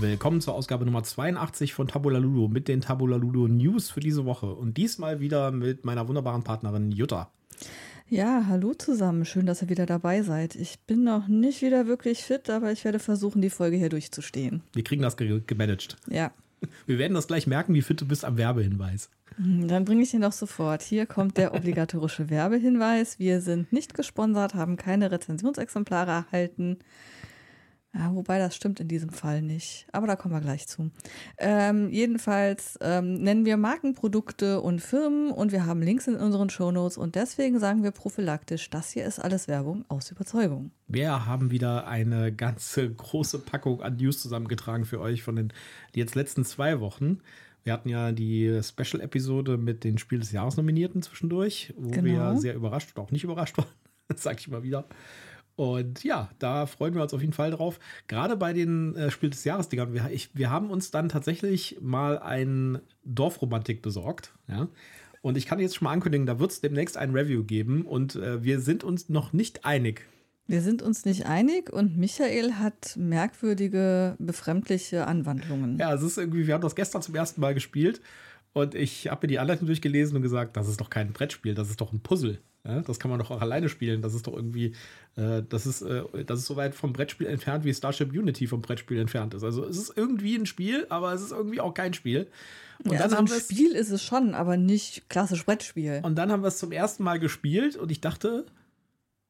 Willkommen zur Ausgabe Nummer 82 von Tabula Ludo mit den Tabula Ludo News für diese Woche. Und diesmal wieder mit meiner wunderbaren Partnerin Jutta. Ja, hallo zusammen. Schön, dass ihr wieder dabei seid. Ich bin noch nicht wieder wirklich fit, aber ich werde versuchen, die Folge hier durchzustehen. Wir kriegen das ge gemanagt. Ja. Wir werden das gleich merken, wie fit du bist am Werbehinweis. Hm, Dann bringe ich ihn doch sofort. Hier kommt der obligatorische Werbehinweis. Wir sind nicht gesponsert, haben keine Rezensionsexemplare erhalten. Ja, wobei das stimmt in diesem Fall nicht. Aber da kommen wir gleich zu. Ähm, jedenfalls ähm, nennen wir Markenprodukte und Firmen und wir haben Links in unseren Shownotes und deswegen sagen wir prophylaktisch, das hier ist alles Werbung aus Überzeugung. Wir haben wieder eine ganze große Packung an News zusammengetragen für euch von den jetzt letzten zwei Wochen. Wir hatten ja die Special-Episode mit den Spiel des Jahres Nominierten zwischendurch, wo Genau. wir sehr überrascht oder auch nicht überrascht waren. Sage ich mal wieder. Und ja, da freuen wir uns auf jeden Fall drauf. Gerade bei den äh, Spiel des Jahres-Dingern. Wir, ich, wir haben uns dann tatsächlich mal ein Dorfromantik besorgt. Ja. Und ich kann jetzt schon mal ankündigen, da wird es demnächst ein Review geben. Und äh, wir sind uns noch nicht einig. Wir sind uns nicht einig und Michael hat merkwürdige, befremdliche Anwandlungen. Ja, es ist irgendwie, wir haben das gestern zum ersten Mal gespielt. Und ich habe mir die Anleitung durchgelesen und gesagt, das ist doch kein Brettspiel, das ist doch ein Puzzle. Ja, das kann man doch auch alleine spielen. Das ist doch irgendwie, äh, das, ist, äh, das ist so weit vom Brettspiel entfernt, wie Starship Unity vom Brettspiel entfernt ist. Also es ist irgendwie ein Spiel, aber es ist irgendwie auch kein Spiel. Und ja, dann also haben ein Spiel ist es schon, aber nicht klassisch Brettspiel. und dann haben wir es zum ersten Mal gespielt und ich dachte,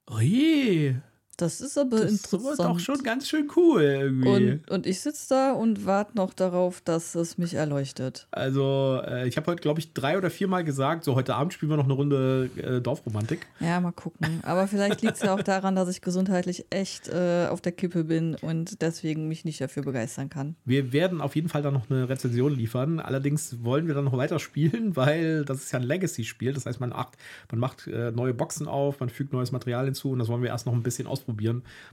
oh je, Das ist aber das ist interessant. doch schon ganz schön cool irgendwie. und, und ich sitze da und warte noch darauf, dass es mich erleuchtet. also äh, ich habe heute, glaube ich, drei oder viermal gesagt, so heute Abend spielen wir noch eine Runde äh, Dorfromantik. Ja, mal gucken. Aber vielleicht liegt es ja auch daran, dass ich gesundheitlich echt äh, auf der Kippe bin und deswegen mich nicht dafür begeistern kann. Wir werden auf jeden Fall dann noch eine Rezension liefern. Allerdings wollen wir dann noch weiter spielen, weil das ist ja ein Legacy-Spiel. Das heißt, man macht, man macht äh, neue Boxen auf, man fügt neues Material hinzu und das wollen wir erst noch ein bisschen ausprobieren,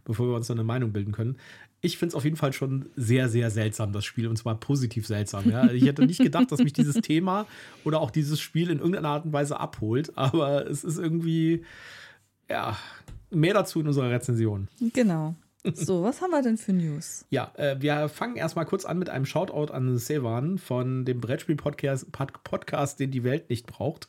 bevor wir uns dann eine Meinung bilden können. Ich finde es auf jeden Fall schon sehr, sehr seltsam, das Spiel, und zwar positiv seltsam. Ja? Ich hätte nicht gedacht, dass mich dieses Thema oder auch dieses Spiel in irgendeiner Art und Weise abholt, aber es ist irgendwie, ja, mehr dazu in unserer Rezension. Genau. So, was haben wir denn für News? Ja, äh, wir fangen erstmal kurz an mit einem Shoutout an Sevan von dem Brettspiel-Podcast, Pod- Podcast, den die Welt nicht braucht.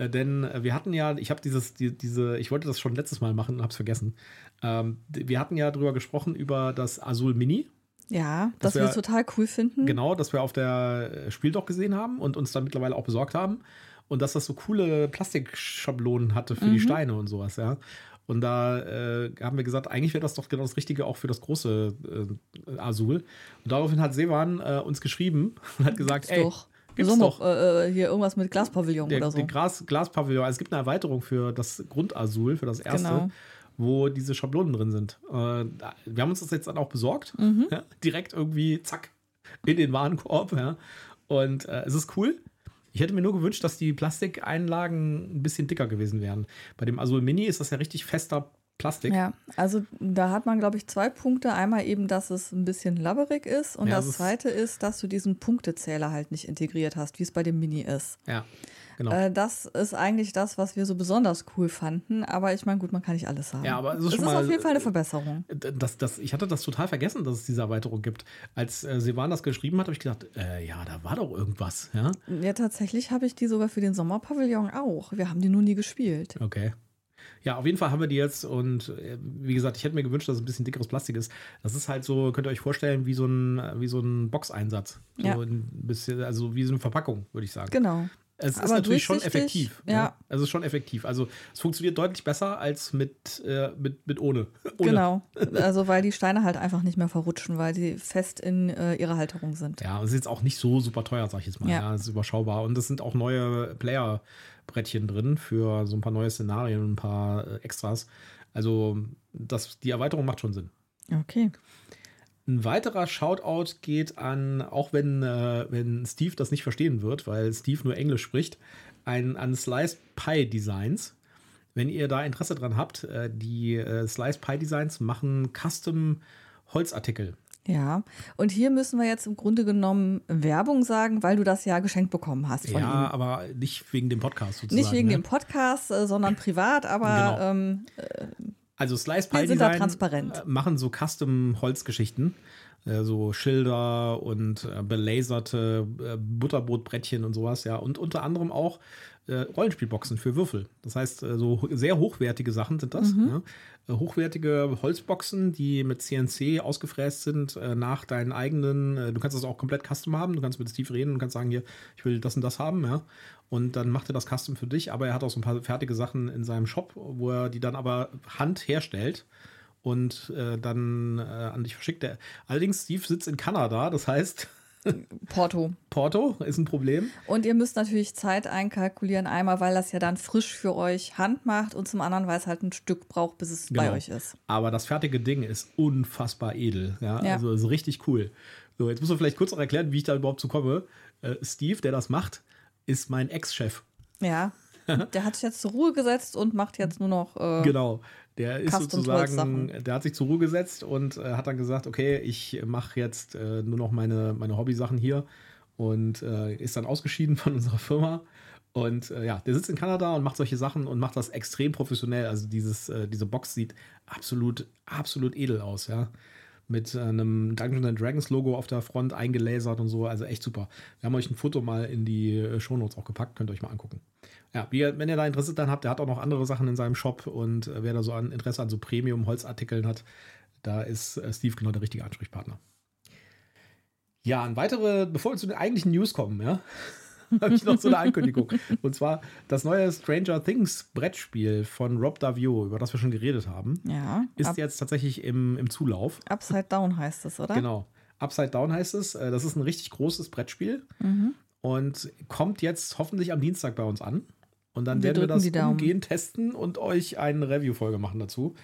Äh, denn äh, wir hatten ja, ich habe dieses, die, diese, ich wollte das schon letztes Mal machen und habe es vergessen. Ähm, wir hatten ja drüber gesprochen über das Azul Mini. Ja, Das dass wir es total cool finden. Genau, das wir auf der äh, Spieldoc gesehen haben und uns dann mittlerweile auch besorgt haben. Und dass das so coole Plastikschablonen hatte für die Steine und sowas, ja. Und da äh, haben wir gesagt, eigentlich wäre das doch genau das Richtige auch für das große äh, Azul. Und daraufhin hat Sevan äh, uns geschrieben und hat gesagt, ey, doch. Gibt's so doch. noch äh, hier irgendwas mit Glaspavillon Der, oder so. der Glas, Glaspavillon. Also es gibt eine Erweiterung für das Grundazul, für das erste, Genau. wo diese Schablonen drin sind. Äh, wir haben uns das jetzt dann auch besorgt. Mhm. Ja, direkt irgendwie, zack, in den Warenkorb. Ja. Und äh, es ist cool. Ich hätte mir nur gewünscht, dass die Plastikeinlagen ein bisschen dicker gewesen wären. Bei dem Azul Mini ist das ja richtig fester Plastik. Ja, also da hat man, glaube ich, zwei Punkte. Einmal eben, dass es ein bisschen labberig ist und Ja, das ist- zweite ist, dass du diesen Punktezähler halt nicht integriert hast, wie es bei dem Mini ist. Ja, genau. Äh, das ist eigentlich das, was wir so besonders cool fanden. Aber ich meine, gut, man kann nicht alles haben. Ja, aber es ist es schon ist mal- auf jeden Fall eine Verbesserung. Das, das, ich hatte das total vergessen, dass es diese Erweiterung gibt. Als äh, Sevan das geschrieben hat, habe ich gedacht, äh, ja, da war doch irgendwas. Ja, Ja, tatsächlich habe ich die sogar für den Sommerpavillon auch. Wir haben die nur nie gespielt. okay. Ja, auf jeden Fall haben wir die jetzt und äh, wie gesagt, ich hätte mir gewünscht, dass es ein bisschen dickeres Plastik ist. Das ist halt so, könnt ihr euch vorstellen, wie so ein, wie so ein Boxeinsatz. So Ja. ein bisschen, also wie so eine Verpackung, würde ich sagen. Genau. Es ist Aber natürlich schon effektiv. ja. Ja. Also es ist schon effektiv. Also es funktioniert deutlich besser als mit, äh, mit, mit ohne. ohne. Genau. Also, weil die Steine halt einfach nicht mehr verrutschen, weil sie fest in äh, ihrer Halterung sind. Ja, es ist jetzt auch nicht so super teuer, sag ich jetzt mal. Ja. Ja, es ist überschaubar. Und es sind auch neue Player-Brettchen drin für so ein paar neue Szenarien und ein paar äh, Extras. Also das, die Erweiterung macht schon Sinn. Okay. Ein weiterer Shoutout geht an, auch wenn, äh, wenn Steve das nicht verstehen wird, weil Steve nur Englisch spricht, ein, an Slice Pie Designs. Wenn ihr da Interesse dran habt, äh, die äh, Slice Pie Designs machen Custom Holzartikel. Ja, und hier müssen wir jetzt im Grunde genommen Werbung sagen, weil du das ja geschenkt bekommen hast von Ja, ihm. aber nicht wegen dem Podcast sozusagen. Nicht wegen ne? dem Podcast, äh, sondern privat, aber Genau. ähm, Also Slice Pie sind da transparent. äh, machen so Custom Holzgeschichten Äh, so Schilder und belaserte Butterbrotbrettchen und sowas, ja. Und unter anderem auch äh, Rollenspielboxen für Würfel. Das heißt, äh, so sehr hochwertige Sachen sind das. Mhm. Ja? Äh, hochwertige Holzboxen, die mit CNC ausgefräst sind äh, nach deinen eigenen. Äh, du kannst das auch komplett custom haben. Du kannst mit Steve reden und kannst sagen, hier, ich will das und das haben, ja. Und dann macht er das Custom für dich, aber er hat auch so ein paar fertige Sachen in seinem Shop, wo er die dann aber Hand herstellt und äh, dann äh, an dich verschickt. Der, allerdings, Steve sitzt in Kanada, das heißt, Porto. Porto ist ein Problem. Und ihr müsst natürlich Zeit einkalkulieren, einmal, weil das ja dann frisch für euch Hand macht und zum anderen, weil es halt ein Stück braucht, bis es bei Genau. euch ist. Aber das fertige Ding ist unfassbar edel. Ja, Ja. also ist richtig cool. So, jetzt muss man vielleicht kurz noch erklären, wie ich da überhaupt zu komme. Äh, Steve, der das macht, ist mein Ex-Chef. Ja. Der hat sich jetzt zur Ruhe gesetzt und macht jetzt nur noch. Äh, Genau. Der ist Custom sozusagen, der hat sich zur Ruhe gesetzt und äh, hat dann gesagt, okay, ich mache jetzt äh, nur noch meine, meine Hobbysachen hier und äh, ist dann ausgeschieden von unserer Firma. Und äh, ja, der sitzt in Kanada und macht solche Sachen und macht das extrem professionell. Also dieses, äh, diese Box sieht absolut, absolut edel aus, ja. Mit äh, einem Dungeons and Dragons Logo auf der Front eingelasert und so. Also echt super. Wir haben euch ein Foto mal in die äh, Shownotes auch gepackt, könnt ihr euch mal angucken. Ja, wenn ihr da Interesse dann habt, der hat auch noch andere Sachen in seinem Shop und äh, wer da so an Interesse an so Premium-Holzartikeln hat, da ist Steve genau der richtige Ansprechpartner. Ja, ein weitere, bevor wir zu den eigentlichen News kommen, ja, habe ich noch so eine Ankündigung. Und zwar das neue Stranger Things Brettspiel von Rob Davio, über das wir schon geredet haben, Ja. ist jetzt tatsächlich im, im Zulauf. Upside Down heißt es, oder? Genau. Upside Down heißt es. Äh, Das ist ein richtig großes Brettspiel Mhm. und kommt jetzt hoffentlich am Dienstag bei uns an. Und dann Wir werden wir das umgehend testen und euch eine Review-Folge machen dazu.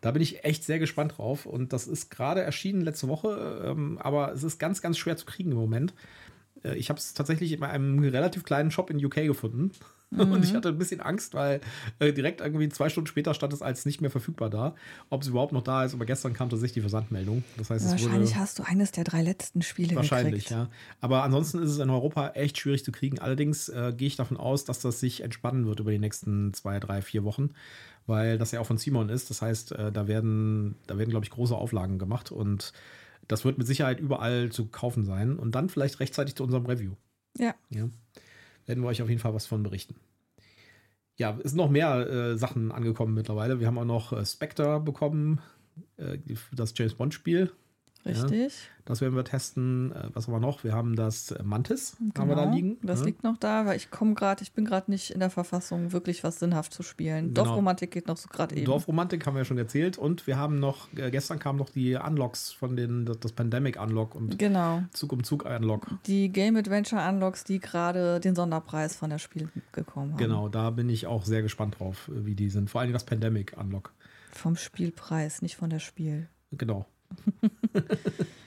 Da bin ich echt sehr gespannt drauf. Und das ist gerade erschienen letzte Woche, ähm, aber es ist ganz, ganz schwer zu kriegen im Moment. Äh, Ich habe es tatsächlich bei einem relativ kleinen Shop in UK gefunden. Und ich hatte ein bisschen Angst, weil äh, direkt irgendwie zwei Stunden später stand es als nicht mehr verfügbar da. Ob es überhaupt noch da ist, aber gestern kam tatsächlich die Versandmeldung. Das heißt, es wurde Wahrscheinlich hast du eines der drei letzten Spiele Wahrscheinlich, gekriegt. ja. Aber ansonsten ist es in Europa echt schwierig zu kriegen. Allerdings äh, gehe ich davon aus, dass das sich entspannen wird über die nächsten zwei, drei, vier Wochen, weil das ja auch von Simon ist. Das heißt, äh, da werden, da werden, glaube ich, große Auflagen gemacht und das wird mit Sicherheit überall zu kaufen sein und dann vielleicht rechtzeitig zu unserem Review. Ja. Ja. Werden wir euch auf jeden Fall was von berichten. Ja, es sind noch mehr äh, Sachen angekommen mittlerweile. Wir haben auch noch äh, Spectre bekommen, äh, das James Bond-Spiel. Richtig. Das werden wir testen. Äh, Was haben wir noch? Wir haben das äh, Mantis, haben wir da Genau. liegen. Das ne? liegt noch da, weil ich komme gerade, ich bin gerade nicht in der Verfassung, wirklich was sinnhaft zu spielen. Genau. Dorfromantik geht noch so gerade eben. Dorfromantik haben wir ja schon erzählt. Und wir haben noch, äh, gestern kamen noch die Unlocks von den, das, das Pandemic Unlock und Genau. Zug um Zug Unlock. Die Game Adventure Unlocks, die gerade den Sonderpreis von der Spiel bekommen haben. Genau, da bin ich auch sehr gespannt drauf, wie die sind. Vor allem das Pandemic Unlock. Vom Spielpreis, nicht von der Spiel. Genau.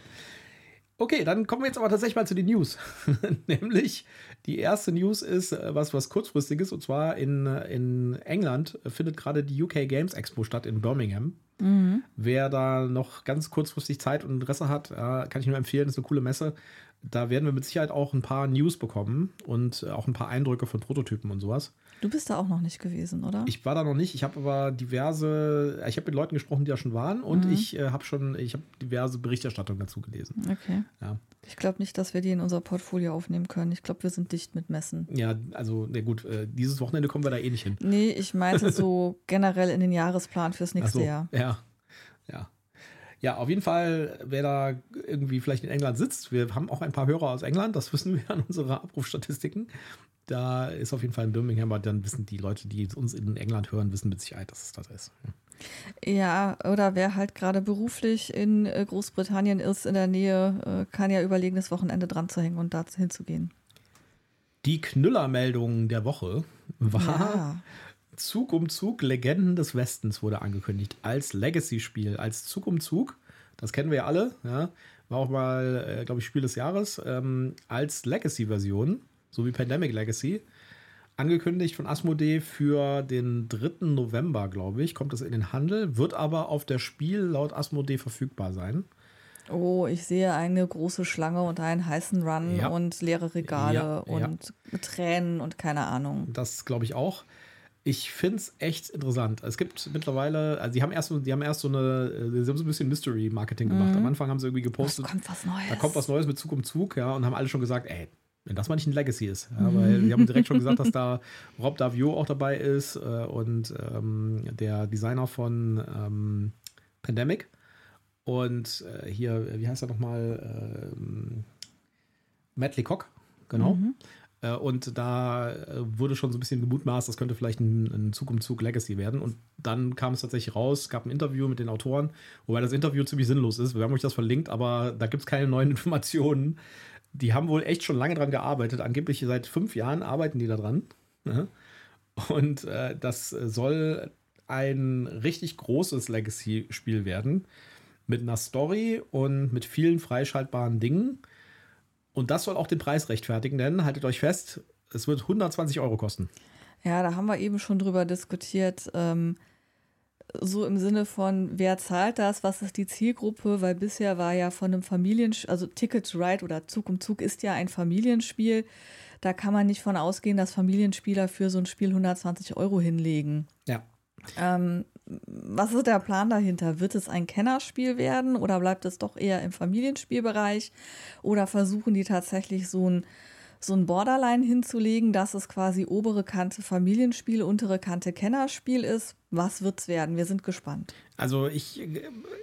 Okay, dann kommen wir jetzt aber tatsächlich mal zu den News. Nämlich die erste News ist äh, was, was kurzfristiges und zwar in, äh, in England findet gerade die UK Games Expo statt in Birmingham. Wer da noch ganz kurzfristig Zeit und Interesse hat, äh, kann ich nur empfehlen, ist eine coole Messe. Da werden wir mit Sicherheit auch ein paar News bekommen und äh, auch ein paar Eindrücke von Prototypen und sowas. Du bist da auch noch nicht gewesen, oder? Ich war da noch nicht. Ich habe aber diverse, ich habe mit Leuten gesprochen, die da schon waren und ich äh, habe schon, ich habe diverse Berichterstattungen dazu gelesen. okay. Ja, Ich glaube nicht, dass wir die in unser Portfolio aufnehmen können. Ich glaube, wir sind dicht mit Messen. ja also, na gut, äh, dieses Wochenende kommen wir da eh nicht hin. Nee, ich meinte so generell in den Jahresplan fürs nächste so, Jahr. Ja, ja. Ja, auf jeden Fall, wer da irgendwie vielleicht in England sitzt, wir haben auch ein paar Hörer aus England, das wissen wir an unserer Abrufstatistiken. Da ist auf jeden Fall in Birmingham, aber dann wissen die Leute, die uns in England hören, wissen mit Sicherheit, dass es das ist. Ja, oder wer halt gerade beruflich in äh, Großbritannien ist, in der Nähe, äh, kann ja überlegen, das Wochenende dran zu hängen und da hinzugehen. Die Knüllermeldung der Woche war Ja. Zug um Zug Legenden des Westens wurde angekündigt als Legacy-Spiel, als Zug um Zug. Das kennen wir ja alle. Ja. War auch mal, äh, glaube ich, Spiel des Jahres ähm, als Legacy-Version, so wie Pandemic Legacy. Angekündigt von Asmodee für den 3. November, glaube ich, kommt es in den Handel, wird aber auf der Spiel laut Asmodee verfügbar sein. Oh, ich sehe eine große Schlange und einen heißen Run Ja. und leere Regale Ja, ja. und Tränen und keine Ahnung. Das glaube ich auch. Ich finde es echt interessant. Es gibt mittlerweile, also die haben erst, so- die haben erst so eine, äh, sie haben so ein bisschen Mystery-Marketing gemacht. Am Anfang haben sie irgendwie gepostet, kommt was Neues. da kommt was Neues mit Zug um Zug, ja, und haben alle schon gesagt, ey, wenn das mal nicht ein Legacy ist. Ja, weil sie haben direkt schon gesagt, dass da Rob Davio auch dabei ist äh, und ähm, der Designer von ähm, Pandemic. Und äh, hier, wie heißt er nochmal? Ähm, Matt Leacock, genau. Äh, und da äh, wurde schon so ein bisschen gemutmaßt, das könnte vielleicht ein, ein Zug um Zug Legacy werden. Und dann kam es tatsächlich raus, es gab ein Interview mit den Autoren, wobei das Interview ziemlich sinnlos ist. Wir haben euch das verlinkt, aber da gibt es keine neuen Informationen. Die haben wohl echt schon lange dran gearbeitet. Angeblich seit fünf Jahren arbeiten die da dran. Ja. Und äh, das soll ein richtig großes Legacy-Spiel werden. Mit einer Story und mit vielen freischaltbaren Dingen. Und das soll auch den Preis rechtfertigen, denn haltet euch fest, es wird 120 Euro kosten. Ja, da haben wir eben schon drüber diskutiert. Ähm, so im Sinne von, wer zahlt das, was ist die Zielgruppe, weil bisher war ja von einem Familienspiel, also Ticket to Ride oder Zug um Zug ist ja ein Familienspiel. Da kann man nicht von ausgehen, dass Familienspieler für so ein Spiel 120 Euro hinlegen. Ja. Ähm, was ist der Plan dahinter? Wird es ein Kennerspiel werden oder bleibt es doch eher im Familienspielbereich? Oder versuchen die tatsächlich so ein, so ein Borderline hinzulegen, dass es quasi obere Kante Familienspiel, untere Kante Kennerspiel ist? Was wird's werden? Wir sind gespannt. Also ich,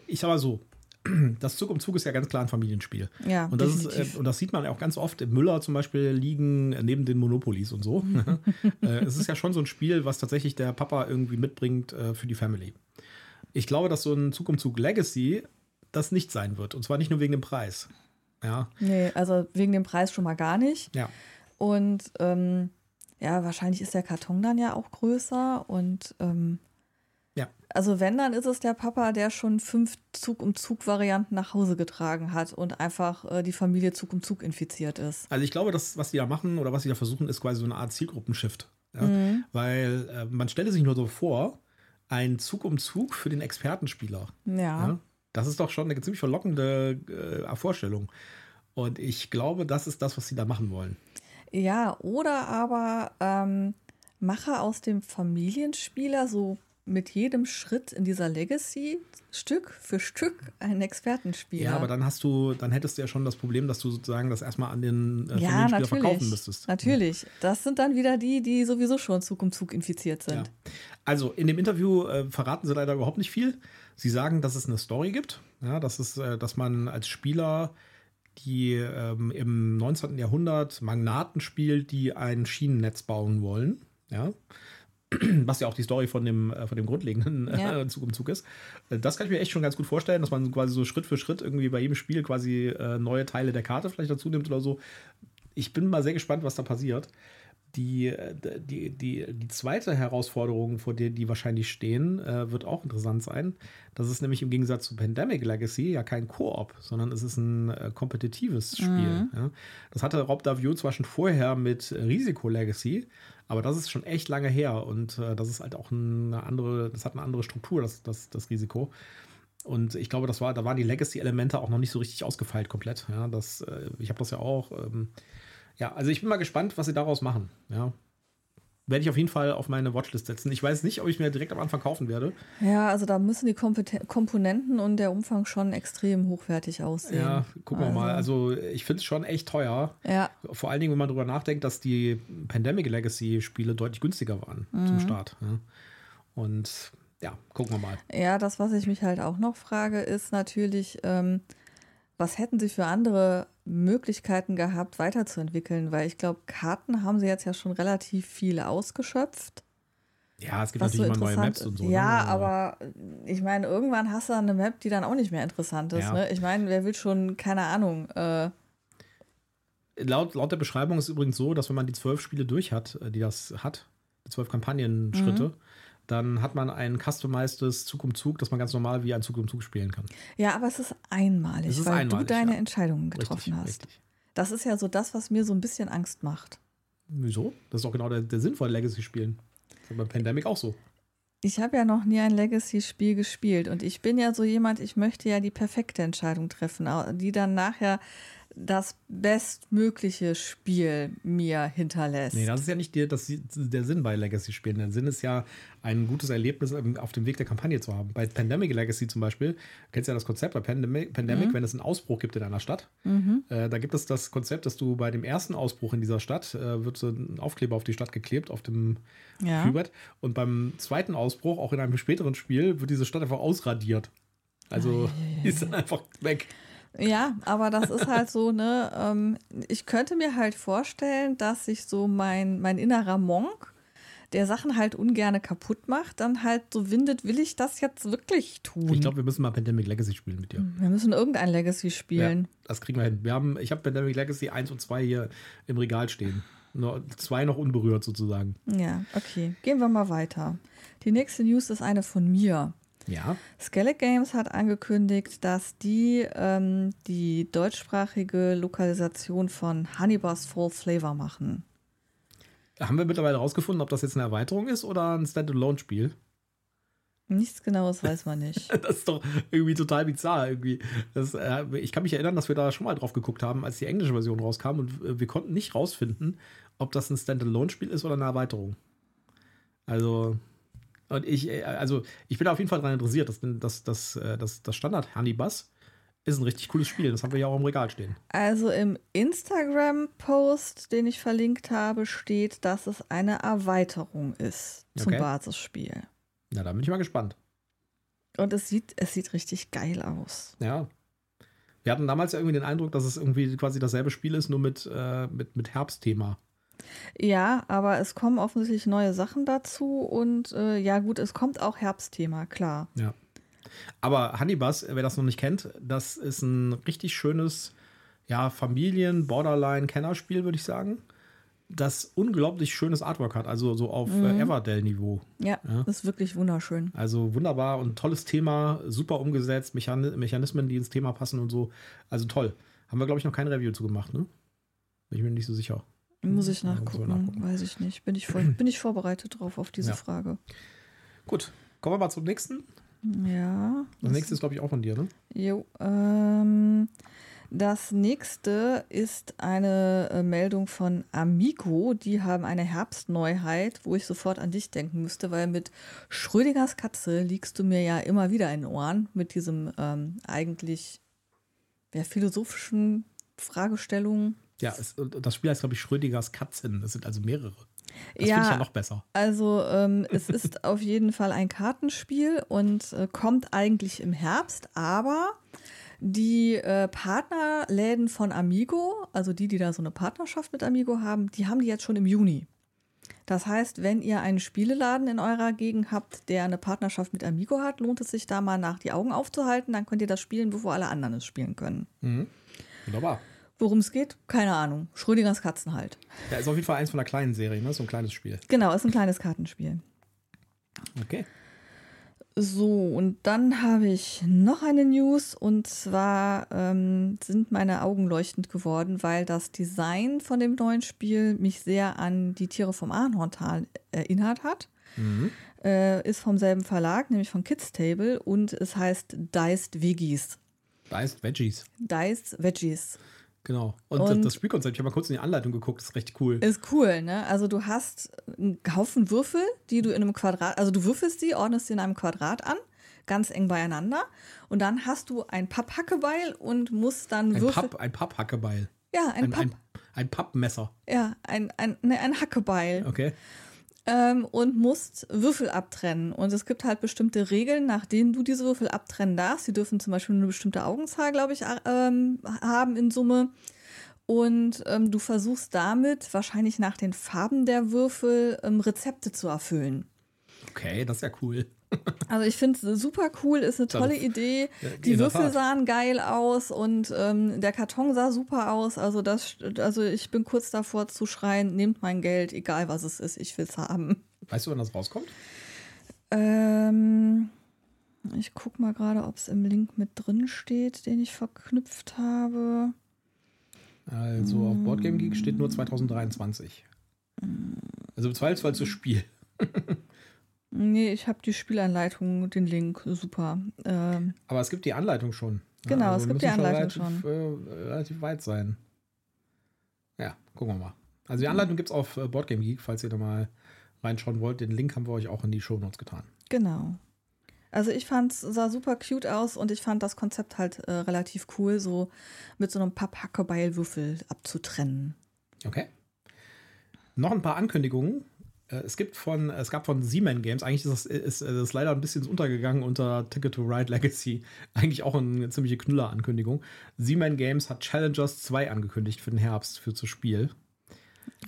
ich sag mal so, das Zug um Zug ist ja ganz klar ein Familienspiel. Ja, und das, ist, äh, und das sieht man auch ganz oft im Müller zum Beispiel liegen äh, neben den Monopolies und so. äh, es ist ja schon so ein Spiel, was tatsächlich der Papa irgendwie mitbringt für die Family. Ich glaube, dass so ein Zug um Zug Legacy das nicht sein wird. Und zwar nicht nur wegen dem Preis. Ja, Nee, also wegen dem Preis schon mal gar nicht. ja. Und ähm, ja, wahrscheinlich ist der Karton dann ja auch größer und ähm, Ja. Also wenn, dann ist es der Papa, der schon fünf Zug um Zug Varianten nach Hause getragen hat und einfach äh, die Familie Zug um Zug infiziert ist. Also ich glaube, das, was die da machen oder was sie da versuchen, ist quasi so eine Art Zielgruppenshift. Ja? Mhm. Weil äh, man stelle sich nur so vor, ein Zug um Zug für den Expertenspieler. Ja. Ja? Das ist doch schon eine ziemlich verlockende äh, Vorstellung. Und ich glaube, das ist das, was sie da machen wollen. Ja, oder aber ähm, mache aus dem Familienspieler so mit jedem Schritt in dieser Legacy Stück für Stück einen Expertenspieler. Ja, aber dann hast du, dann hättest du ja schon das Problem, dass du sozusagen das erstmal an den äh, ja, Familienspieler natürlich. verkaufen müsstest. Natürlich. Das sind dann wieder die, die sowieso schon Zug um Zug infiziert Ja. sind. Also in dem Interview äh, verraten sie leider überhaupt nicht viel. Sie sagen, dass es eine Story gibt, ja, dass, es, äh, dass man als Spieler die ähm, im 19. Jahrhundert Magnaten spielt, die ein Schienennetz bauen wollen. Ja. Was ja auch die Story von dem, äh, von dem grundlegenden äh, Ja. Zug um Zug ist. Das kann ich mir echt schon ganz gut vorstellen, dass man quasi so Schritt für Schritt irgendwie bei jedem Spiel quasi neue Teile der Karte vielleicht dazu nimmt oder so. Ich bin mal sehr gespannt, was da passiert. Die, äh, die, die, die zweite Herausforderung, vor der die wahrscheinlich stehen, äh, wird auch interessant sein. Das ist nämlich im Gegensatz zu Pandemic Legacy ja kein Koop, sondern es ist ein äh, kompetitives Spiel. Ja. Das hatte Rob Davio zwar schon vorher mit Risiko Legacy, aber das ist schon echt lange her und äh, das ist halt auch eine andere, das hat eine andere Struktur, das, das, das Risiko. Und ich glaube, das war, da waren die Legacy-Elemente auch noch nicht so richtig ausgefeilt komplett. Ja, das, äh, ich habe das ja auch. Ähm, ja, also ich bin mal gespannt, was sie daraus machen. Ja. Werde ich auf jeden Fall auf meine Watchlist setzen. Ich weiß nicht, ob ich mir direkt am Anfang kaufen werde. Ja, also da müssen die Kompeten- Komponenten und der Umfang schon extrem hochwertig aussehen. Ja, gucken wir mal. Also ich finde es schon echt teuer. Ja, Vor allen Dingen, wenn man darüber nachdenkt, dass die Pandemic Legacy-Spiele deutlich günstiger waren zum Start. Ja. Und ja, gucken wir mal. Ja, das, was ich mich halt auch noch frage, ist natürlich, ähm, was hätten sie für andere Möglichkeiten gehabt, weiterzuentwickeln? Weil ich glaube, Karten haben sie jetzt ja schon relativ viele ausgeschöpft. Ja, es gibt Was so natürlich immer neue Maps und so. Ja, ne? aber ich meine, irgendwann hast du dann eine Map, die dann auch nicht mehr interessant ist. Ja. Ne? Ich meine, wer will schon, keine Ahnung, äh, Laut, laut der Beschreibung ist es übrigens so, dass wenn man die zwölf Spiele durch hat, äh, die das hat, die zwölf Kampagnenschritte, dann hat man ein customizedes Zug um Zug, das man ganz normal wie ein Zug um Zug spielen kann. ja, aber es ist einmalig, Es ist weil einmalig, du deine ja. Entscheidungen getroffen richtig, hast. richtig. Das ist ja so das, was mir so ein bisschen Angst macht. Wieso? Das ist auch genau der, der Sinn von Legacy-Spielen. Das ist bei Pandemic auch so. Ich habe ja noch nie ein Legacy-Spiel gespielt und ich bin ja so jemand, ich möchte ja die perfekte Entscheidung treffen, die dann nachher das bestmögliche Spiel mir hinterlässt. Nee, das ist ja nicht der, das, der Sinn bei Legacy-Spielen. Der Sinn ist ja, ein gutes Erlebnis auf dem Weg der Kampagne zu haben. Bei Pandemic Legacy zum Beispiel, kennst du ja das Konzept bei Pandemic, Pandemic mhm. wenn es einen Ausbruch gibt in einer Stadt, mhm. äh, da gibt es das Konzept, dass du bei dem ersten Ausbruch in dieser Stadt, äh, wird so ein Aufkleber auf die Stadt geklebt, auf dem ja. Kühlbrett. Und beim zweiten Ausbruch, auch in einem späteren Spiel, wird diese Stadt einfach ausradiert. Also oh, ist dann einfach weg. Ja, aber das ist halt so, ne, ähm, ich könnte mir halt vorstellen, dass sich so mein, mein innerer Monk, der Sachen halt ungern kaputt macht, dann halt so windet, will ich das jetzt wirklich tun? Ich glaube, wir müssen mal Pandemic Legacy spielen mit dir. Wir müssen irgendein Legacy spielen. Ja, das kriegen wir hin. Wir haben, ich habe Pandemic Legacy 1 und 2 hier im Regal stehen. Nur zwei noch unberührt sozusagen. Ja, okay. Gehen wir mal weiter. Die nächste News ist eine von mir. Ja. Skellig Games hat angekündigt, dass die ähm, die deutschsprachige Lokalisation von Honeyboss Full Flavor machen. Haben wir mittlerweile herausgefunden, ob das jetzt eine Erweiterung ist oder ein Standalone-Spiel? Nichts Genaues weiß man nicht. das ist doch irgendwie total bizarr. Irgendwie. Das, äh, ich kann mich erinnern, dass wir da schon mal drauf geguckt haben, als die englische Version rauskam und äh, wir konnten nicht rausfinden, ob das ein Standalone-Spiel ist oder eine Erweiterung. Also, und ich, äh, also ich bin auf jeden Fall daran interessiert, dass das, das, äh, das, das Standard Honey Bus ist ein richtig cooles Spiel. Das haben wir ja auch im Regal stehen. Also im Instagram-Post, den ich verlinkt habe, steht, dass es eine Erweiterung ist zum okay. Basisspiel. Ja, da bin ich mal gespannt. Und es sieht, es sieht richtig geil aus. Ja. Wir hatten damals ja irgendwie den Eindruck, dass es irgendwie quasi dasselbe Spiel ist, nur mit, äh, mit, mit Herbstthema. Ja, aber es kommen offensichtlich neue Sachen dazu und äh, ja, gut, es kommt auch Herbstthema, klar. Ja. Aber Honeybus, wer das noch nicht kennt, das ist ein richtig schönes, ja, Familien-Borderline-Kennerspiel, würde ich sagen. Das unglaublich schönes Artwork hat, also so auf äh, mhm. Everdell-Niveau. Ja, ja, das ist wirklich wunderschön. Also wunderbar und tolles Thema, super umgesetzt, Mechan Mechanismen, die ins Thema passen und so. Also toll. Haben wir, glaube ich, noch kein Review zu gemacht, ne? Bin ich mir nicht so sicher. Muss ich nachgucken, nachgucken, weiß ich nicht. Bin ich, voll, bin ich vorbereitet drauf auf diese ja. Frage. Gut, kommen wir mal zum nächsten. Ja. Das nächste ist, glaube ich, auch von dir, ne? Jo. Ähm, das nächste ist eine äh, Meldung von Amigo. Die haben eine Herbstneuheit, wo ich sofort an dich denken müsste, weil mit Schrödingers Katze liegst du mir ja immer wieder in den Ohren mit diesem ähm, eigentlich ja, philosophischen Fragestellungen ja, es, das Spiel heißt, glaube ich, Schrödingers Katzen. Das sind also mehrere. Das ja, finde ich ja noch besser. Also ähm, es ist auf jeden Fall ein Kartenspiel und äh, kommt eigentlich im Herbst, aber die äh, Partnerläden von Amigo, also die, die da so eine Partnerschaft mit Amigo haben, die haben die jetzt schon im Juni. Das heißt, wenn ihr einen Spieleladen in eurer Gegend habt, der eine Partnerschaft mit Amigo hat, lohnt es sich da mal nach die Augen aufzuhalten, dann könnt ihr das spielen, bevor alle anderen es spielen können. Mhm. Wunderbar. Worum es geht? Keine Ahnung. Schrödingers Katzen halt. Ja, ist auf jeden Fall eins von der kleinen Serie, ne? So ein kleines Spiel. Genau, ist ein kleines Kartenspiel. Okay. So, und dann habe ich noch eine News und zwar ähm, sind meine Augen leuchtend geworden, weil das Design von dem neuen Spiel mich sehr an die Tiere vom Ahorntal erinnert hat. Mhm. Äh, ist vom selben Verlag, nämlich von Kids Table und es heißt Diced Veggies. Diced Veggies. Diced Veggies. Genau. Und, und das Spielkonzept, ich habe mal kurz in die Anleitung geguckt, ist recht cool. Ist cool, ne? Also du hast einen Haufen Würfel, die du in einem Quadrat, also du würfelst die, ordnest sie in einem Quadrat an, ganz eng beieinander. Und dann hast du ein Papphackebeil und musst dann ein Würfel. Papp, ein Papphackebeil. Ja, ein, ein, Papp. Ein, ein Pappmesser. Ja, ein, ein, ne, ein Hackebeil. Okay ähm, und musst Würfel abtrennen. Und es gibt halt bestimmte Regeln, nach denen du diese Würfel abtrennen darfst. Sie dürfen zum Beispiel eine bestimmte Augenzahl, glaube ich, ähm, haben in Summe. Und ähm, du versuchst damit wahrscheinlich nach den Farben der Würfel ähm, Rezepte zu erfüllen. Okay, das ist ja cool. Also ich finde es super cool, ist eine tolle Idee. Die Würfel sahen geil aus und ähm, der Karton sah super aus. Also das, also ich bin kurz davor zu schreien, nehmt mein Geld, egal was es ist, ich will es haben. Weißt du, wann das rauskommt? Ähm, ich guck mal gerade, ob es im Link mit drin steht, den ich verknüpft habe. Also auf Boardgame Geek steht nur 2023. Also im Zweifelsfall zu Spiel. Nee, ich habe die Spielanleitung, den Link, super. Ähm, Aber es gibt die Anleitung schon. Genau, es wir gibt die Anleitung relativ, Äh, relativ weit sein. Ja, gucken wir mal. Also die Anleitung gibt es auf äh, Boardgame Geek, falls ihr da mal reinschauen wollt. Den Link haben wir euch auch in die Show Notes getan. genau. Also ich fand es sah super cute aus und ich fand das Konzept halt äh, relativ cool, so mit so einem Papphackebeilwürfel abzutrennen. Okay. Noch ein paar Ankündigungen. Äh, Es gibt von, es gab von Seaman Games, eigentlich ist das, ist äh, das leider ein bisschen untergegangen unter Ticket to Ride Legacy. Eigentlich auch eine ziemliche Knüller-Ankündigung. Seaman Games hat Challengers 2 angekündigt für den Herbst für das Spiel.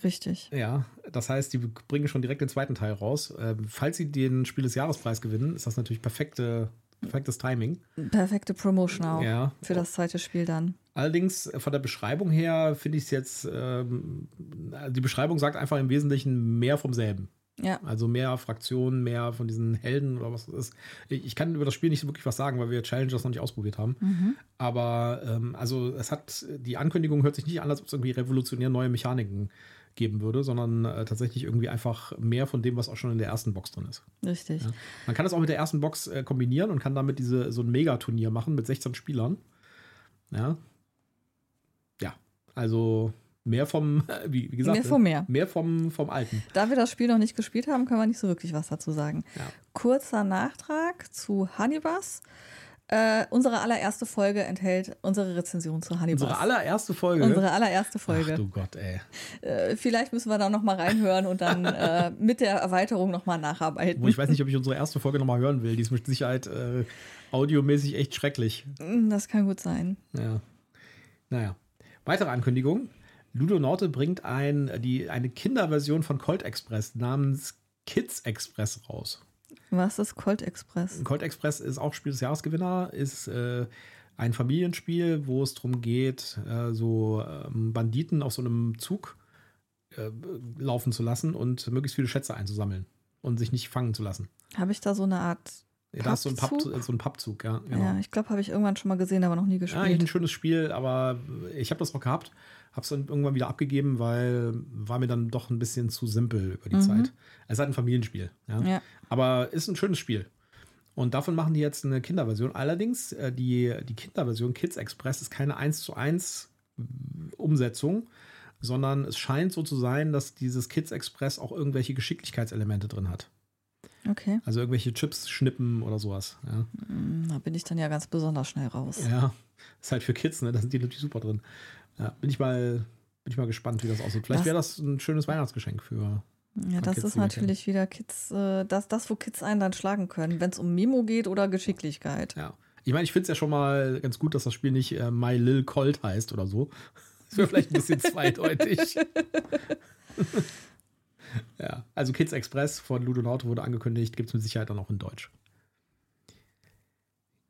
Richtig. Ja, das heißt, die bringen schon direkt den zweiten Teil raus. Ähm, falls sie den Spiel des Jahrespreis gewinnen, ist das natürlich perfekte, perfektes Timing. Perfekte Promotion auch Ja. für das zweite Spiel dann. Allerdings äh, von der Beschreibung her finde ich es jetzt, ähm, die Beschreibung sagt einfach im Wesentlichen mehr vom selben. Ja, Also mehr Fraktionen, mehr von diesen Helden oder was es ist. Ich kann über das Spiel nicht wirklich was sagen, weil wir Challengers noch nicht ausprobiert haben. Mhm. Aber ähm, also es hat, die Ankündigung hört sich nicht an, als ob es irgendwie revolutionär neue Mechaniken geben würde, sondern äh, tatsächlich irgendwie einfach mehr von dem, was auch schon in der ersten Box drin ist. richtig. Ja. Man kann das auch mit der ersten Box äh, kombinieren und kann damit diese, so ein Megaturnier machen mit 16 Spielern. Ja. Also mehr vom, wie, wie gesagt, Mehr vom Meer. mehr vom, vom Alten. Da wir das Spiel noch nicht gespielt haben, können wir nicht so wirklich was dazu sagen. Ja. Kurzer Nachtrag zu Honeybus. Äh, unsere allererste Folge enthält unsere Rezension zu Honeybus. Unsere allererste Folge. Unsere allererste Folge. Ach du Gott, ey. Äh, vielleicht müssen wir da noch mal reinhören und dann äh, mit der Erweiterung noch mal nacharbeiten. Wo ich weiß nicht, ob ich unsere erste Folge nochmal hören will. Die ist mit Sicherheit äh, audiomäßig echt schrecklich. Das kann gut sein. Ja. Naja. Weitere Ankündigung. Ludonaute bringt ein, die, eine Kinderversion von Colt Express namens Kids Express raus. Was ist Colt Express? Colt Express ist auch Spiel des Jahresgewinner, ist äh, ein Familienspiel, wo es darum geht, äh, so ähm, Banditen auf so einem Zug äh, laufen zu lassen und möglichst viele Schätze einzusammeln und sich nicht fangen zu lassen. Habe ich da so eine Art. Da ist so ein, Papp, Pappzug? so ein Pappzug, ja. Genau. Ja, ich glaube, habe ich irgendwann schon mal gesehen, aber noch nie Ja, eigentlich gespielt. ein schönes Spiel, aber ich habe das auch gehabt, habe es dann irgendwann wieder abgegeben, weil war mir dann doch ein bisschen zu simpel über die Mhm. Zeit. Es ist halt ein Familienspiel, ja. Ja. aber ist ein schönes Spiel. Und davon machen die jetzt eine Kinderversion. Allerdings, äh, die, die Kinderversion Kids Express ist keine 1 zu 1 Umsetzung, sondern es scheint so zu sein, dass dieses Kids Express auch irgendwelche Geschicklichkeitselemente drin hat. Okay. Also irgendwelche Chips schnippen oder sowas. Ja. Hm, Da bin ich dann ja ganz besonders schnell raus. Ja, ist halt für Kids, ne? Da sind die natürlich super drin. Ja, bin ich mal, bin ich mal gespannt, wie das aussieht. Vielleicht wäre das ein schönes Weihnachtsgeschenk für. Ja, das Kids ist natürlich wieder Kids, äh, das, das, wo Kids einen dann schlagen können, wenn es um Memo geht oder Geschicklichkeit. Ja. Ich meine, ich finde es ja schon mal ganz gut, dass das Spiel nicht äh, My Lil Colt heißt oder so. Das wäre vielleicht ein bisschen zweideutig. ja, also Kids Express von Ludonauto wurde angekündigt, gibt es mit Sicherheit dann auch in Deutsch.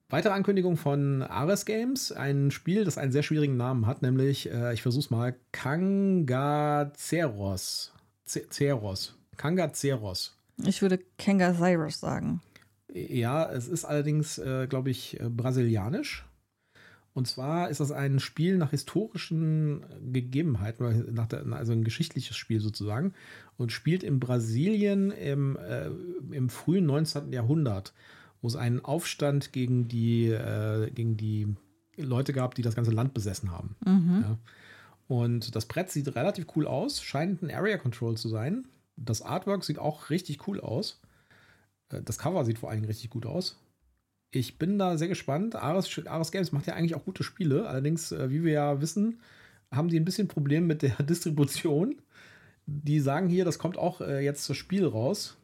Weitere Ankündigung von Ares Games, ein Spiel, das einen sehr schwierigen Namen hat, nämlich, äh, ich versuch's mal, Kangaceros. Ce- Ceros. Kangaceros. Ich würde Kenga Cyrus sagen. Ja, es ist allerdings, äh, glaube ich, äh, brasilianisch. Und zwar ist das ein Spiel nach historischen Gegebenheiten, oder nach der, also ein geschichtliches Spiel sozusagen, und spielt in Brasilien im, äh, im frühen 19. Jahrhundert, wo es einen Aufstand gegen die, äh, gegen die Leute gab, die das ganze Land besessen haben. Mhm. Ja. Und das Brett sieht relativ cool aus, scheint ein Area Control zu sein. Das Artwork sieht auch richtig cool aus. Äh, Das Cover sieht vor allen Dingen richtig gut aus. Ich bin da sehr gespannt. Ares, Ares Games macht ja eigentlich auch gute Spiele. Allerdings, äh, wie wir ja wissen, haben die ein bisschen Problem mit der Distribution. Die sagen hier, das kommt auch äh, jetzt das Spiel raus.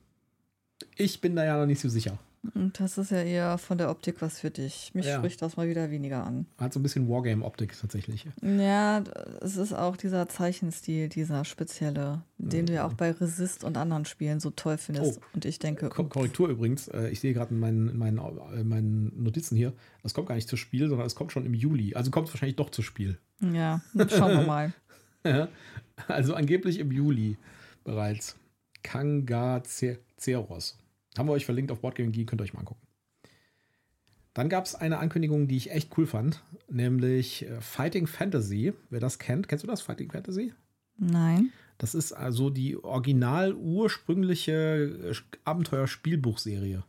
Ich bin da ja noch nicht so sicher. Und das ist ja eher von der Optik was für dich. Mich Ja. spricht das mal wieder weniger an. Hat so ein bisschen Wargame-Optik tatsächlich. Ja, es ist auch dieser Zeichenstil, dieser spezielle, den du ja auch bei Resist und anderen Spielen so toll findest. Oh. Und ich denke, Ko Korrektur übrigens, äh, ich sehe gerade in meinen, in, meinen, äh, meinen Notizen hier, das kommt gar nicht zu Spiel, sondern es kommt schon im Juli. Also kommt es wahrscheinlich doch zu Spiel. ja, schauen wir mal. also angeblich im Juli bereits. Kangaceros. Haben wir euch verlinkt auf Boardgame Geek, könnt ihr euch mal angucken. Dann gab es eine Ankündigung, die ich echt cool fand, nämlich äh, Fighting Fantasy. Wer das kennt, kennst du das, Fighting Fantasy? Nein. Das ist also die original ursprüngliche Abenteuerspielbuchserie.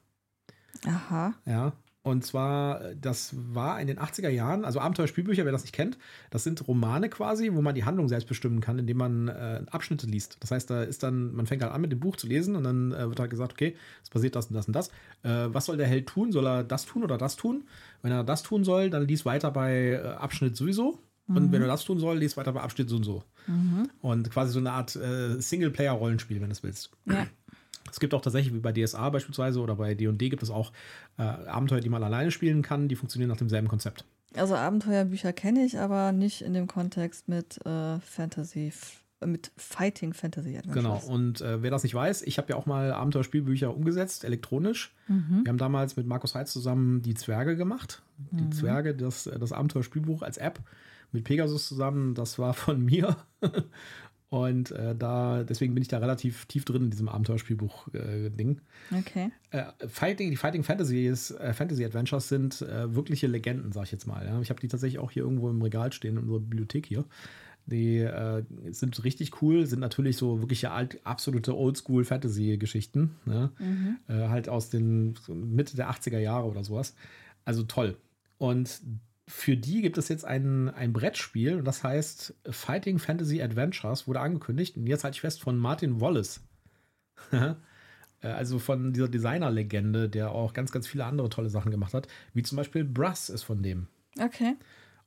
Aha. Ja. Und zwar, das war in den 80er Jahren, also Abenteuerspielbücher, wer das nicht kennt, das sind Romane quasi, wo man die Handlung selbst bestimmen kann, indem man äh, Abschnitte liest. Das heißt, da ist dann, man fängt halt an mit dem Buch zu lesen und dann äh, wird halt gesagt, okay, es passiert das und das und das. Äh, was soll der Held tun? Soll er das tun oder das tun? Wenn er das tun soll, dann liest weiter bei äh, Abschnitt sowieso. Und wenn er das tun soll, liest weiter bei Abschnitt so und so. Und quasi so eine Art äh, Singleplayer-Rollenspiel, wenn du es willst. Ja. Es gibt auch tatsächlich, wie bei DSA beispielsweise oder bei D&D gibt es auch äh, Abenteuer, die man alleine spielen kann, die funktionieren nach demselben Konzept. Also Abenteuerbücher kenne ich, aber nicht in dem Kontext mit äh, Fantasy, f- mit Fighting Fantasy Genau. Und äh, wer das nicht weiß, ich habe ja auch mal Abenteuerspielbücher umgesetzt, elektronisch. Wir haben damals mit Markus Heitz zusammen die Zwerge gemacht. Die Zwerge, das, das Abenteuerspielbuch als App mit Pegasus zusammen. Das war von mir. Und äh, da, deswegen bin ich da relativ tief drin in diesem Abenteuerspielbuch-Ding. Okay. äh, Fighting, die Fighting Fantasies, äh, Fantasy Adventures sind äh, wirkliche Legenden, sag ich jetzt mal. Ja. Ich habe die tatsächlich auch hier irgendwo im Regal stehen in unserer Bibliothek hier. Die äh, sind richtig cool, sind natürlich so wirkliche alt, absolute Oldschool Fantasy-Geschichten. Ne? Äh, halt aus den Mitte der 80er Jahre oder sowas. Also toll. Und für die gibt es jetzt ein, ein Brettspiel und das heißt Fighting Fantasy Adventures, wurde angekündigt. Und jetzt halte ich fest von Martin Wallace. Äh, Also von dieser Designer-Legende, der auch ganz, ganz viele andere tolle Sachen gemacht hat, wie zum Beispiel Brass ist von dem. Okay.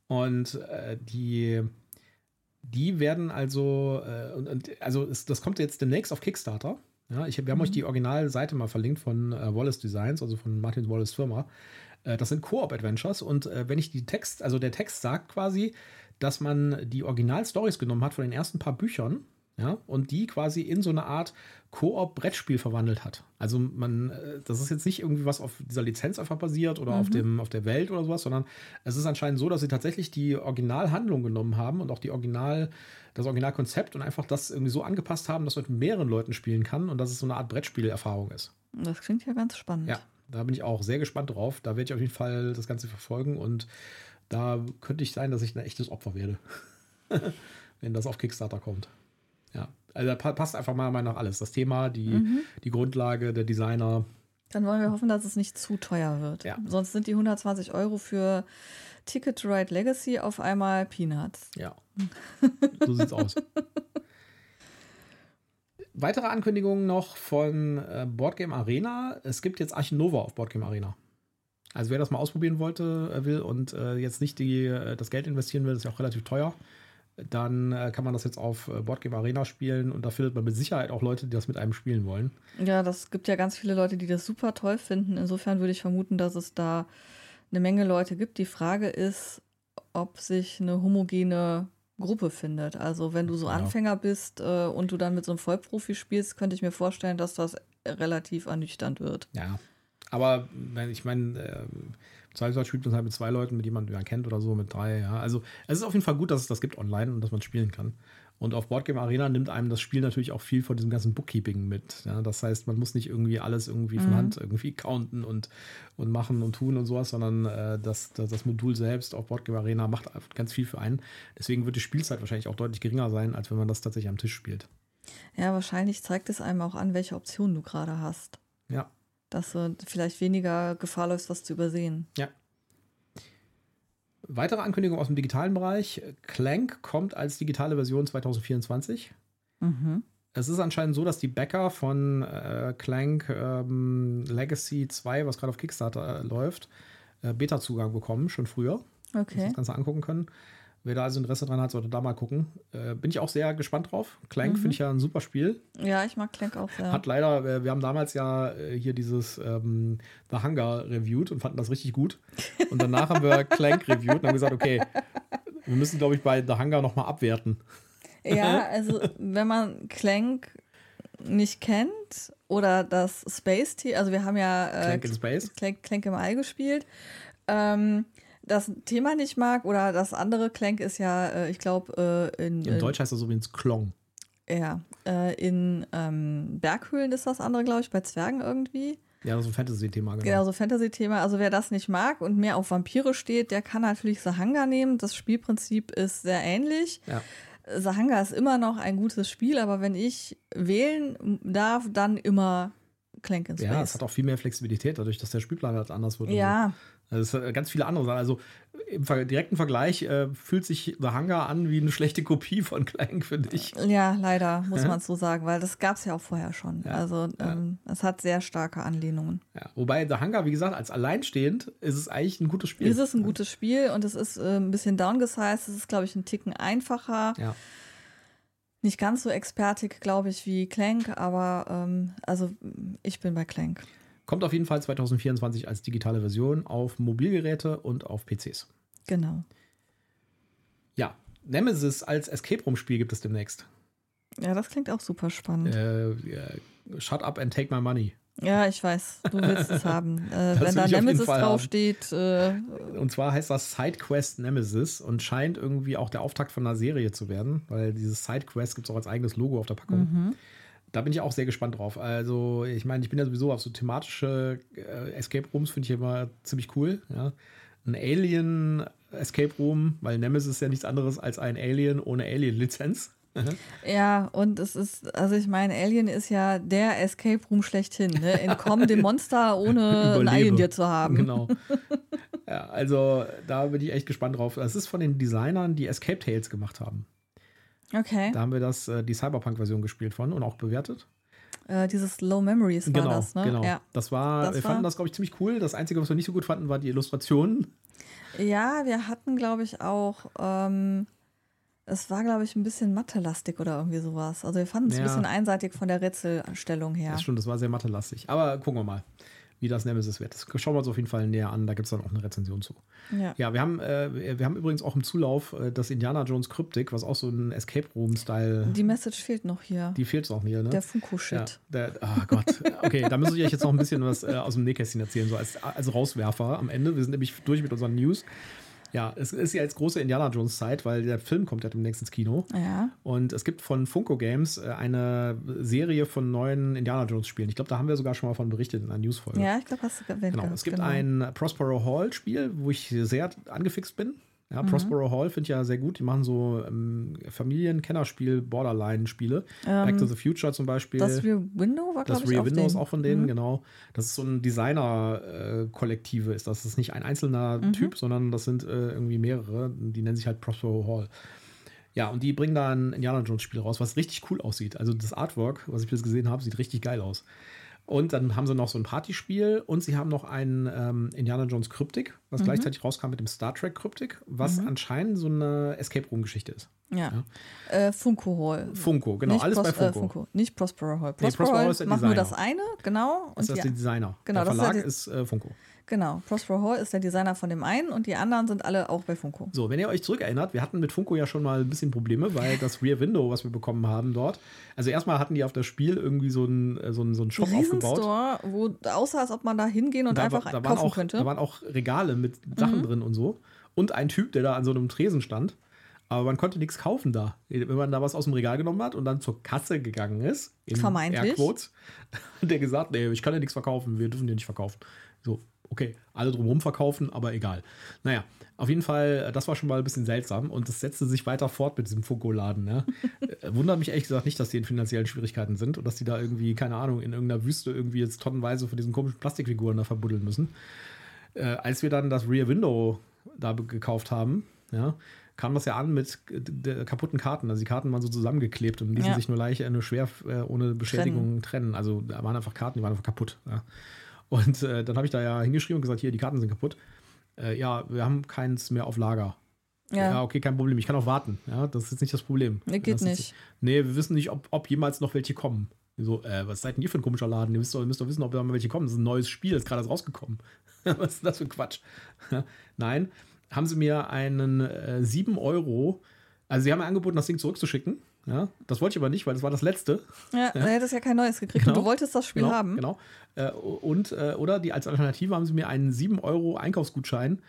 Und äh, die, die werden also, äh, und, und, also es, das kommt jetzt demnächst auf Kickstarter. Ja, ich, wir haben euch die Originalseite mal verlinkt von äh, Wallace Designs, also von Martin Wallace Firma. Äh, das sind Koop-Adventures und äh, wenn ich die Text, also der Text sagt quasi, dass man die Original-Stories genommen hat von den ersten paar Büchern, ja, und die quasi in so eine Art Koop-Brettspiel verwandelt hat. Also man, äh, das ist jetzt nicht irgendwie was auf dieser Lizenz einfach basiert oder auf, dem, auf der Welt oder sowas, sondern es ist anscheinend so, dass sie tatsächlich die Originalhandlung genommen haben und auch die Original, das Originalkonzept und einfach das irgendwie so angepasst haben, dass man mit mehreren Leuten spielen kann und dass es so eine Art Brettspielerfahrung ist. Das klingt ja ganz spannend. Ja, da bin ich auch sehr gespannt drauf. Da werde ich auf jeden Fall das Ganze verfolgen und da könnte ich sein, dass ich ein echtes Opfer werde, wenn das auf Kickstarter kommt. Ja, also da pa- passt einfach mal nach alles. Das Thema, die, die Grundlage, der Designer. Dann wollen wir hoffen, dass es nicht zu teuer wird. Ja. Sonst sind die 120 Euro für Ticket to Ride Legacy auf einmal Peanuts. Ja, so sieht's aus. Weitere Ankündigungen noch von äh, Boardgame Arena. Es gibt jetzt Archinova auf Boardgame Arena. Also wer das mal ausprobieren wollte, äh, will und äh, jetzt nicht die, äh, das Geld investieren will, das ist ja auch relativ teuer, dann äh, kann man das jetzt auf äh, Boardgame Arena spielen und da findet man mit Sicherheit auch Leute, die das mit einem spielen wollen. Ja, das gibt ja ganz viele Leute, die das super toll finden. Insofern würde ich vermuten, dass es da eine Menge Leute gibt. Die Frage ist, ob sich eine homogene Gruppe findet. Also wenn du so Ja. Anfänger bist äh, und du dann mit so einem Vollprofi spielst, könnte ich mir vorstellen, dass das relativ ernüchternd wird. Ja. Aber wenn ich meine, äh, Zweifelsfall spielt man halt mit zwei Leuten, mit jemandem, den man kennt oder so, mit drei, ja. Also es ist auf jeden Fall gut, dass es das gibt online und dass man spielen kann. Und auf Boardgame Arena nimmt einem das Spiel natürlich auch viel von diesem ganzen Bookkeeping mit. Ja? Das heißt, man muss nicht irgendwie alles irgendwie von Hand irgendwie counten und, und machen und tun und sowas, sondern äh, das, das, das Modul selbst auf Boardgame Arena macht ganz viel für einen. Deswegen wird die Spielzeit wahrscheinlich auch deutlich geringer sein, als wenn man das tatsächlich am Tisch spielt. Ja, wahrscheinlich zeigt es einem auch an, welche Optionen du gerade hast. Ja. Dass du vielleicht weniger Gefahr läufst, was zu übersehen. Ja. Weitere Ankündigung aus dem digitalen Bereich. Clank kommt als digitale Version 2024. Mhm. Es ist anscheinend so, dass die Bäcker von äh, Clank ähm, Legacy 2, was gerade auf Kickstarter äh, läuft, äh, Beta-Zugang bekommen, schon früher. Okay. Das Ganze angucken können. Wer da also Interesse dran hat, sollte da mal gucken. Äh, bin ich auch sehr gespannt drauf. Clank finde ich ja ein super Spiel. Ja, ich mag Clank auch sehr. Hat leider, äh, wir haben damals ja äh, hier dieses ähm, The Hunger reviewed und fanden das richtig gut. Und danach haben wir Clank reviewed und haben gesagt, okay, wir müssen, glaube ich, bei The Hunger nochmal abwerten. Ja, also wenn man Clank nicht kennt oder das Space Team, also wir haben ja äh, Clank in Space. Clank, Clank im All gespielt, ähm, das Thema nicht mag oder das andere Clank ist ja, äh, ich glaube, äh, in, Im in, Deutsch heißt das übrigens Klong. ja, äh, in ähm, Berghöhlen ist das andere, glaube ich, bei Zwergen irgendwie. Ja, das ist ein Fantasy-Thema, genau. Genau, so Fantasy-Thema. Also wer das nicht mag und mehr auf Vampire steht, der kann natürlich Hunger nehmen. Das Spielprinzip ist sehr ähnlich. Ja. Sahanga ist immer noch ein gutes Spiel, aber wenn ich wählen darf, dann immer Clank in Space. Ja, es hat auch viel mehr Flexibilität, dadurch, dass der Spielplan halt anders wird. Ja, so. Also es ist ganz viele andere Sachen. Also im direkten Vergleich äh, fühlt sich The Hunger an wie eine schlechte Kopie von Clank, finde ich. ja, leider, muss man so sagen, weil das gab es ja auch vorher schon. Ja, Also ähm, es hat sehr starke Anlehnungen. Ja, wobei The Hunger, wie gesagt, als alleinstehend ist es eigentlich ein gutes Spiel. Es ist ein gutes Spiel und es ist äh, ein bisschen downgesized. Es ist, glaube ich, ein Ticken einfacher. Ja. Nicht ganz so expertig, glaube ich, wie Clank, aber ähm, also ich bin bei Clank. Kommt auf jeden Fall 2024 als digitale Version auf Mobilgeräte und auf PCs. Genau. Ja, Nemesis als Escape Room Spiel gibt es demnächst. Ja, das klingt auch super spannend. Äh, shut up and take my money. Ja, ich weiß, du willst es haben. Äh, wenn da Nemesis draufsteht, äh, Und zwar heißt das Sidequest Nemesis und scheint irgendwie auch der Auftakt von einer Serie zu werden, weil dieses Sidequest gibt es auch als eigenes Logo auf der Packung. Mhm. Da bin ich auch sehr gespannt drauf. Also, ich meine, ich bin ja sowieso auf so thematische äh, Escape Rooms, finde ich immer ziemlich cool. Ja. Ein Alien Escape Room, weil Nemesis ist ja nichts anderes als ein Alien ohne Alien-Lizenz. ja, und es ist, also ich meine, Alien ist ja der Escape Room schlechthin. Ne? Entkommen dem Monster, ohne ein Überlebe. dir zu haben. Genau. ja, also da bin ich echt gespannt drauf. Das ist von den Designern, die Escape Tales gemacht haben. Okay. Da haben wir das, äh, die Cyberpunk-Version gespielt von und auch bewertet. Äh, dieses Low Memories war genau, das, ne? genau. Ja. Das war, Das wir war- fanden das, glaube ich, ziemlich cool. Das Einzige, was wir nicht so gut fanden, war die Illustrationen. ja, wir hatten, glaube ich, auch. Ähm, es war, glaube ich, ein bisschen Mathe-lastig oder irgendwie sowas. Also wir fanden es Ja. ein bisschen einseitig von der Rätselstellung her. Das stimmt, das war sehr mathelastig. Aber gucken wir mal, wie das Nemesis wird. Das schauen wir uns auf jeden Fall näher an. Da gibt es dann auch eine Rezension zu. Ja. Ja, wir haben, äh, wir haben übrigens auch im Zulauf äh, das Indiana Jones Kryptik, was auch so ein Escape Room-Style. Die Message fehlt noch hier. Die fehlt auch mir, ne? der Funko-Shit. Ja, ah Gott. Okay, da muss ich euch jetzt noch ein bisschen was äh, aus dem Nähkästchen erzählen, so als, als Rauswerfer am Ende. Wir sind nämlich durch mit unseren News. Ja, es ist ja jetzt große Indiana Jones Zeit, weil der Film kommt ja demnächst ins Kino. Ja. Und es gibt von Funko Games äh, eine Serie von neuen Indiana Jones Spielen. Ich glaube, da haben wir sogar schon mal von berichtet in einer Newsfolge. Ja, ich glaube, hast du erwähnt. Genau. Es gibt genau. ein Prospero Hall Spiel, wo ich sehr angefixt bin. Ja, Prospero Hall finde ich ja sehr gut. Die machen so ähm, Familien-Kennerspiel, Borderline-Spiele. Back to the Future zum Beispiel. Ähm, Das Rear Window war, Das glaube ich, Rear auch Window ist auch von denen, genau. Das ist so ein Designer-Kollektive, ist das. Das ist nicht ein einzelner Mhm. Typ, sondern das sind äh, irgendwie mehrere. Die nennen sich halt Prospero Hall. Ja, und die bringen da ein Indiana Jones-Spiel raus, was richtig cool aussieht. Also das Artwork, was ich bis gesehen habe, sieht richtig geil aus. Und dann haben sie noch so ein Partyspiel und sie haben noch ein ähm, Indiana Jones Kryptik, Mhm. was gleichzeitig rauskam mit dem Star Trek Kryptik, was anscheinend so eine Escape Room-Geschichte ist. Ja. Äh, Funko Hall. Funko, genau, Nicht alles bei Pros- Funko. Äh, Nicht Prospero Hall. Nee, Prospero Prospero Hall Hall ist der macht nur Designer. das eine, genau. Das Und ist die, der Designer. Genau, der das ist ja Verlag die- ist äh, Funko. Genau, Prospero Hall ist der Designer von dem einen und die anderen sind alle auch bei Funko. So, wenn ihr euch zurückerinnert, wir hatten mit Funko ja schon mal ein bisschen Probleme, weil das Rear Window, was wir bekommen haben dort, also erstmal hatten die auf das Spiel irgendwie so einen äh, so einen, so einen Shop aufgebaut. Riesenstore, wo außer als ob man da hingehen und Da, einfach da, kaufen auch, könnte. da waren auch Regale mit Sachen drin und so. Und ein Typ, der da an so einem Tresen stand. Aber man konnte nichts kaufen da. Wenn man da was aus dem Regal genommen hat und dann zur Kasse gegangen ist, in Vermeintlich. Airquotes, hat der gesagt, nee, ich kann ja nichts verkaufen, wir dürfen dir nicht verkaufen. So, okay, alle drumherum verkaufen, aber egal. Naja, auf jeden Fall, äh, das war schon mal ein bisschen seltsam und das setzte sich weiter fort mit diesem Funko-Laden. Ne? Äh, Wundert mich ehrlich gesagt nicht, dass die in finanziellen Schwierigkeiten sind und dass die da irgendwie, keine Ahnung, in irgendeiner Wüste irgendwie jetzt tonnenweise von diesen komischen Plastikfiguren da verbuddeln müssen. Äh, als wir dann das Rear Window da gekauft haben, ja, kam das ja an mit kaputten Karten. Also die Karten waren so zusammengeklebt und ließen Ja. sich nur leicht, äh, nur schwer ohne Beschädigung trennen. Also da waren einfach Karten, die waren einfach kaputt. Ja. Und äh, dann habe ich da ja hingeschrieben und gesagt, hier, die Karten sind kaputt. Äh, ja, wir haben keins mehr auf Lager. Ja. ja, okay, kein Problem. Ich kann auch warten. Ja, das ist jetzt nicht das Problem. Nee, geht das ist nicht. nee, wir wissen nicht, ob, ob jemals noch welche kommen. So, äh, was seid denn ihr für ein komischer Laden? Ihr müsst doch, ihr müsst doch wissen, ob da mal welche kommen. Das ist ein neues Spiel, ist gerade rausgekommen. was ist das für ein Quatsch? Nein, haben sie mir einen äh, 7 Euro, also sie haben mir angeboten, das Ding zurückzuschicken. Ja, das wollte ich aber nicht, weil das war das letzte. ja, da hättest ja kein neues gekriegt Genau. und du wolltest das Spiel genau, haben. Genau. Äh, und, äh, oder die als Alternative haben sie mir einen 7 Euro Einkaufsgutschein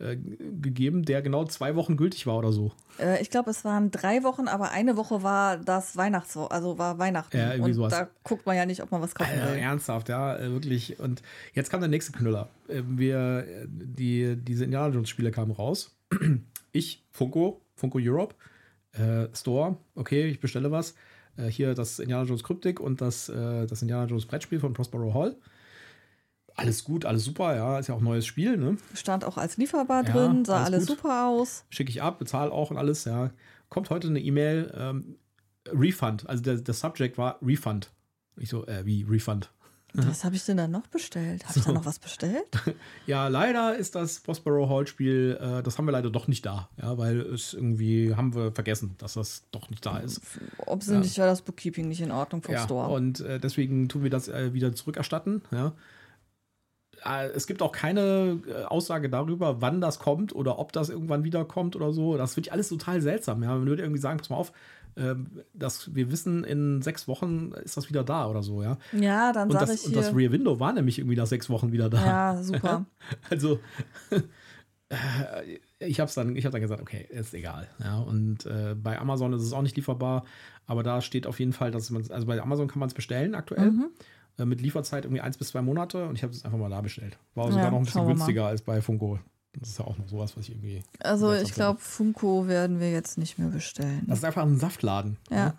äh, g- gegeben, der genau zwei Wochen gültig war oder so. Äh, ich glaube, es waren drei Wochen, aber eine Woche war das Weihnachts, also war Weihnachten. Ja, irgendwie und sowas. da guckt man ja nicht, ob man was kaufen Alter, will. ernsthaft, ja, wirklich. Und jetzt kam der nächste Knüller. Wir, die, diese Indiana Jones Spiele kamen raus. Ich, Funko, Funko Europe, Äh, Store, okay, ich bestelle was. Äh, hier das Indiana Jones Kryptik und das, äh, das Indiana Jones Brettspiel von Prospero Hall. Alles gut, alles super, ja, ist ja auch ein neues Spiel, ne? Stand auch als lieferbar Ja, drin, sah alles alles super aus. Schicke ich ab, bezahle auch und alles, ja. Kommt heute eine E-Mail, ähm, Refund. Also der, der Subject war Refund. Ich so, äh, wie Refund? Was habe ich denn dann noch bestellt? Habe ich da noch was bestellt? Ja, leider ist das Prospero Hall Spiel, äh, das haben wir leider doch nicht da, ja, weil es irgendwie haben wir vergessen, dass das doch nicht da ist. Offensichtlich war das Bookkeeping nicht in Ordnung vom Ja, Store. und äh, deswegen tun wir das äh, wieder zurückerstatten, ja. Äh, Es gibt auch keine äh, Aussage darüber, wann das kommt oder ob das irgendwann wiederkommt oder so. Das finde ich alles total seltsam. Ja, man würde irgendwie sagen, pass mal auf, ähm, dass wir wissen, in sechs Wochen ist das wieder da oder so, ja. ja, dann Und sage das, ich und das. Rear Window war nämlich irgendwie nach sechs Wochen wieder da. Ja, super. Also, äh, ich habe dann, ich hab dann gesagt, okay, ist egal. Ja, und äh, bei Amazon ist es auch nicht lieferbar, aber da steht auf jeden Fall, dass man, also bei Amazon kann man es bestellen aktuell. Mhm. Äh, mit Lieferzeit irgendwie eins bis zwei Monate und ich habe es einfach mal da bestellt. War sogar Ja, noch ein bisschen günstiger als bei Funko. Das ist ja auch noch sowas, was ich irgendwie. Also ich glaube, Funko werden wir jetzt nicht mehr bestellen. Das ist einfach ein Saftladen. Ja.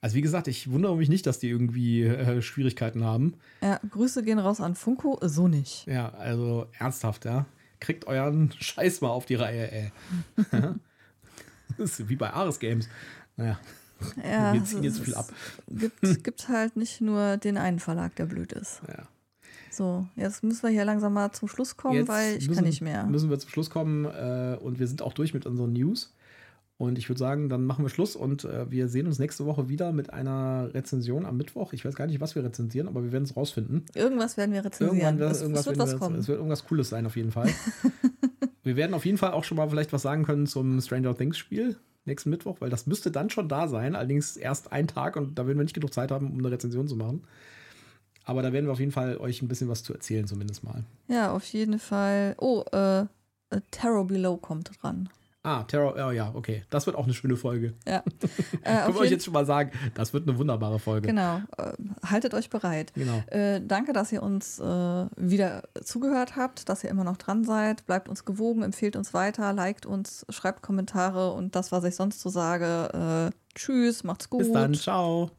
Also wie gesagt, ich wundere mich nicht, dass die irgendwie äh, Schwierigkeiten haben. Ja, Grüße gehen raus an Funko, so nicht. Ja, also ernsthaft, ja. Kriegt euren Scheiß mal auf die Reihe, ey. das ist wie bei Ares Games. Naja, Ja, wir ziehen es- jetzt viel ab. Gibt, gibt halt nicht nur den einen Verlag, der blöd ist. Ja. So, jetzt müssen wir hier langsam mal zum Schluss kommen, Jetzt weil ich müssen, kann nicht mehr. Müssen wir zum Schluss kommen äh, und wir sind auch durch mit unseren News. Und ich würde sagen, dann machen wir Schluss und äh, wir sehen uns nächste Woche wieder mit einer Rezension am Mittwoch. Ich weiß gar nicht, was wir rezensieren, aber wir werden es rausfinden. Irgendwas werden wir rezensieren. Irgendwann wird, es, irgendwas wird was kommen. Es wird irgendwas Cooles sein, auf jeden Fall. wir werden auf jeden Fall auch schon mal vielleicht was sagen können zum Stranger Things Spiel nächsten Mittwoch, weil das müsste dann schon da sein. Allerdings erst ein Tag und da werden wir nicht genug Zeit haben, um eine Rezension zu machen. Aber da werden wir auf jeden Fall euch ein bisschen was zu erzählen, zumindest mal. Ja, auf jeden Fall. Oh, äh, äh, Terror Below kommt dran. Ah, Terror, oh ja, okay. Das wird auch eine schöne Folge. Ja. äh, Können wir euch jetzt schon mal sagen, das wird eine wunderbare Folge. genau. Äh, haltet euch bereit. Genau. Äh, danke, dass ihr uns äh, wieder zugehört habt, dass ihr immer noch dran seid. Bleibt uns gewogen, empfehlt uns weiter, liked uns, schreibt Kommentare und das, was ich sonst so sage. Äh, tschüss, macht's gut. Bis dann, ciao.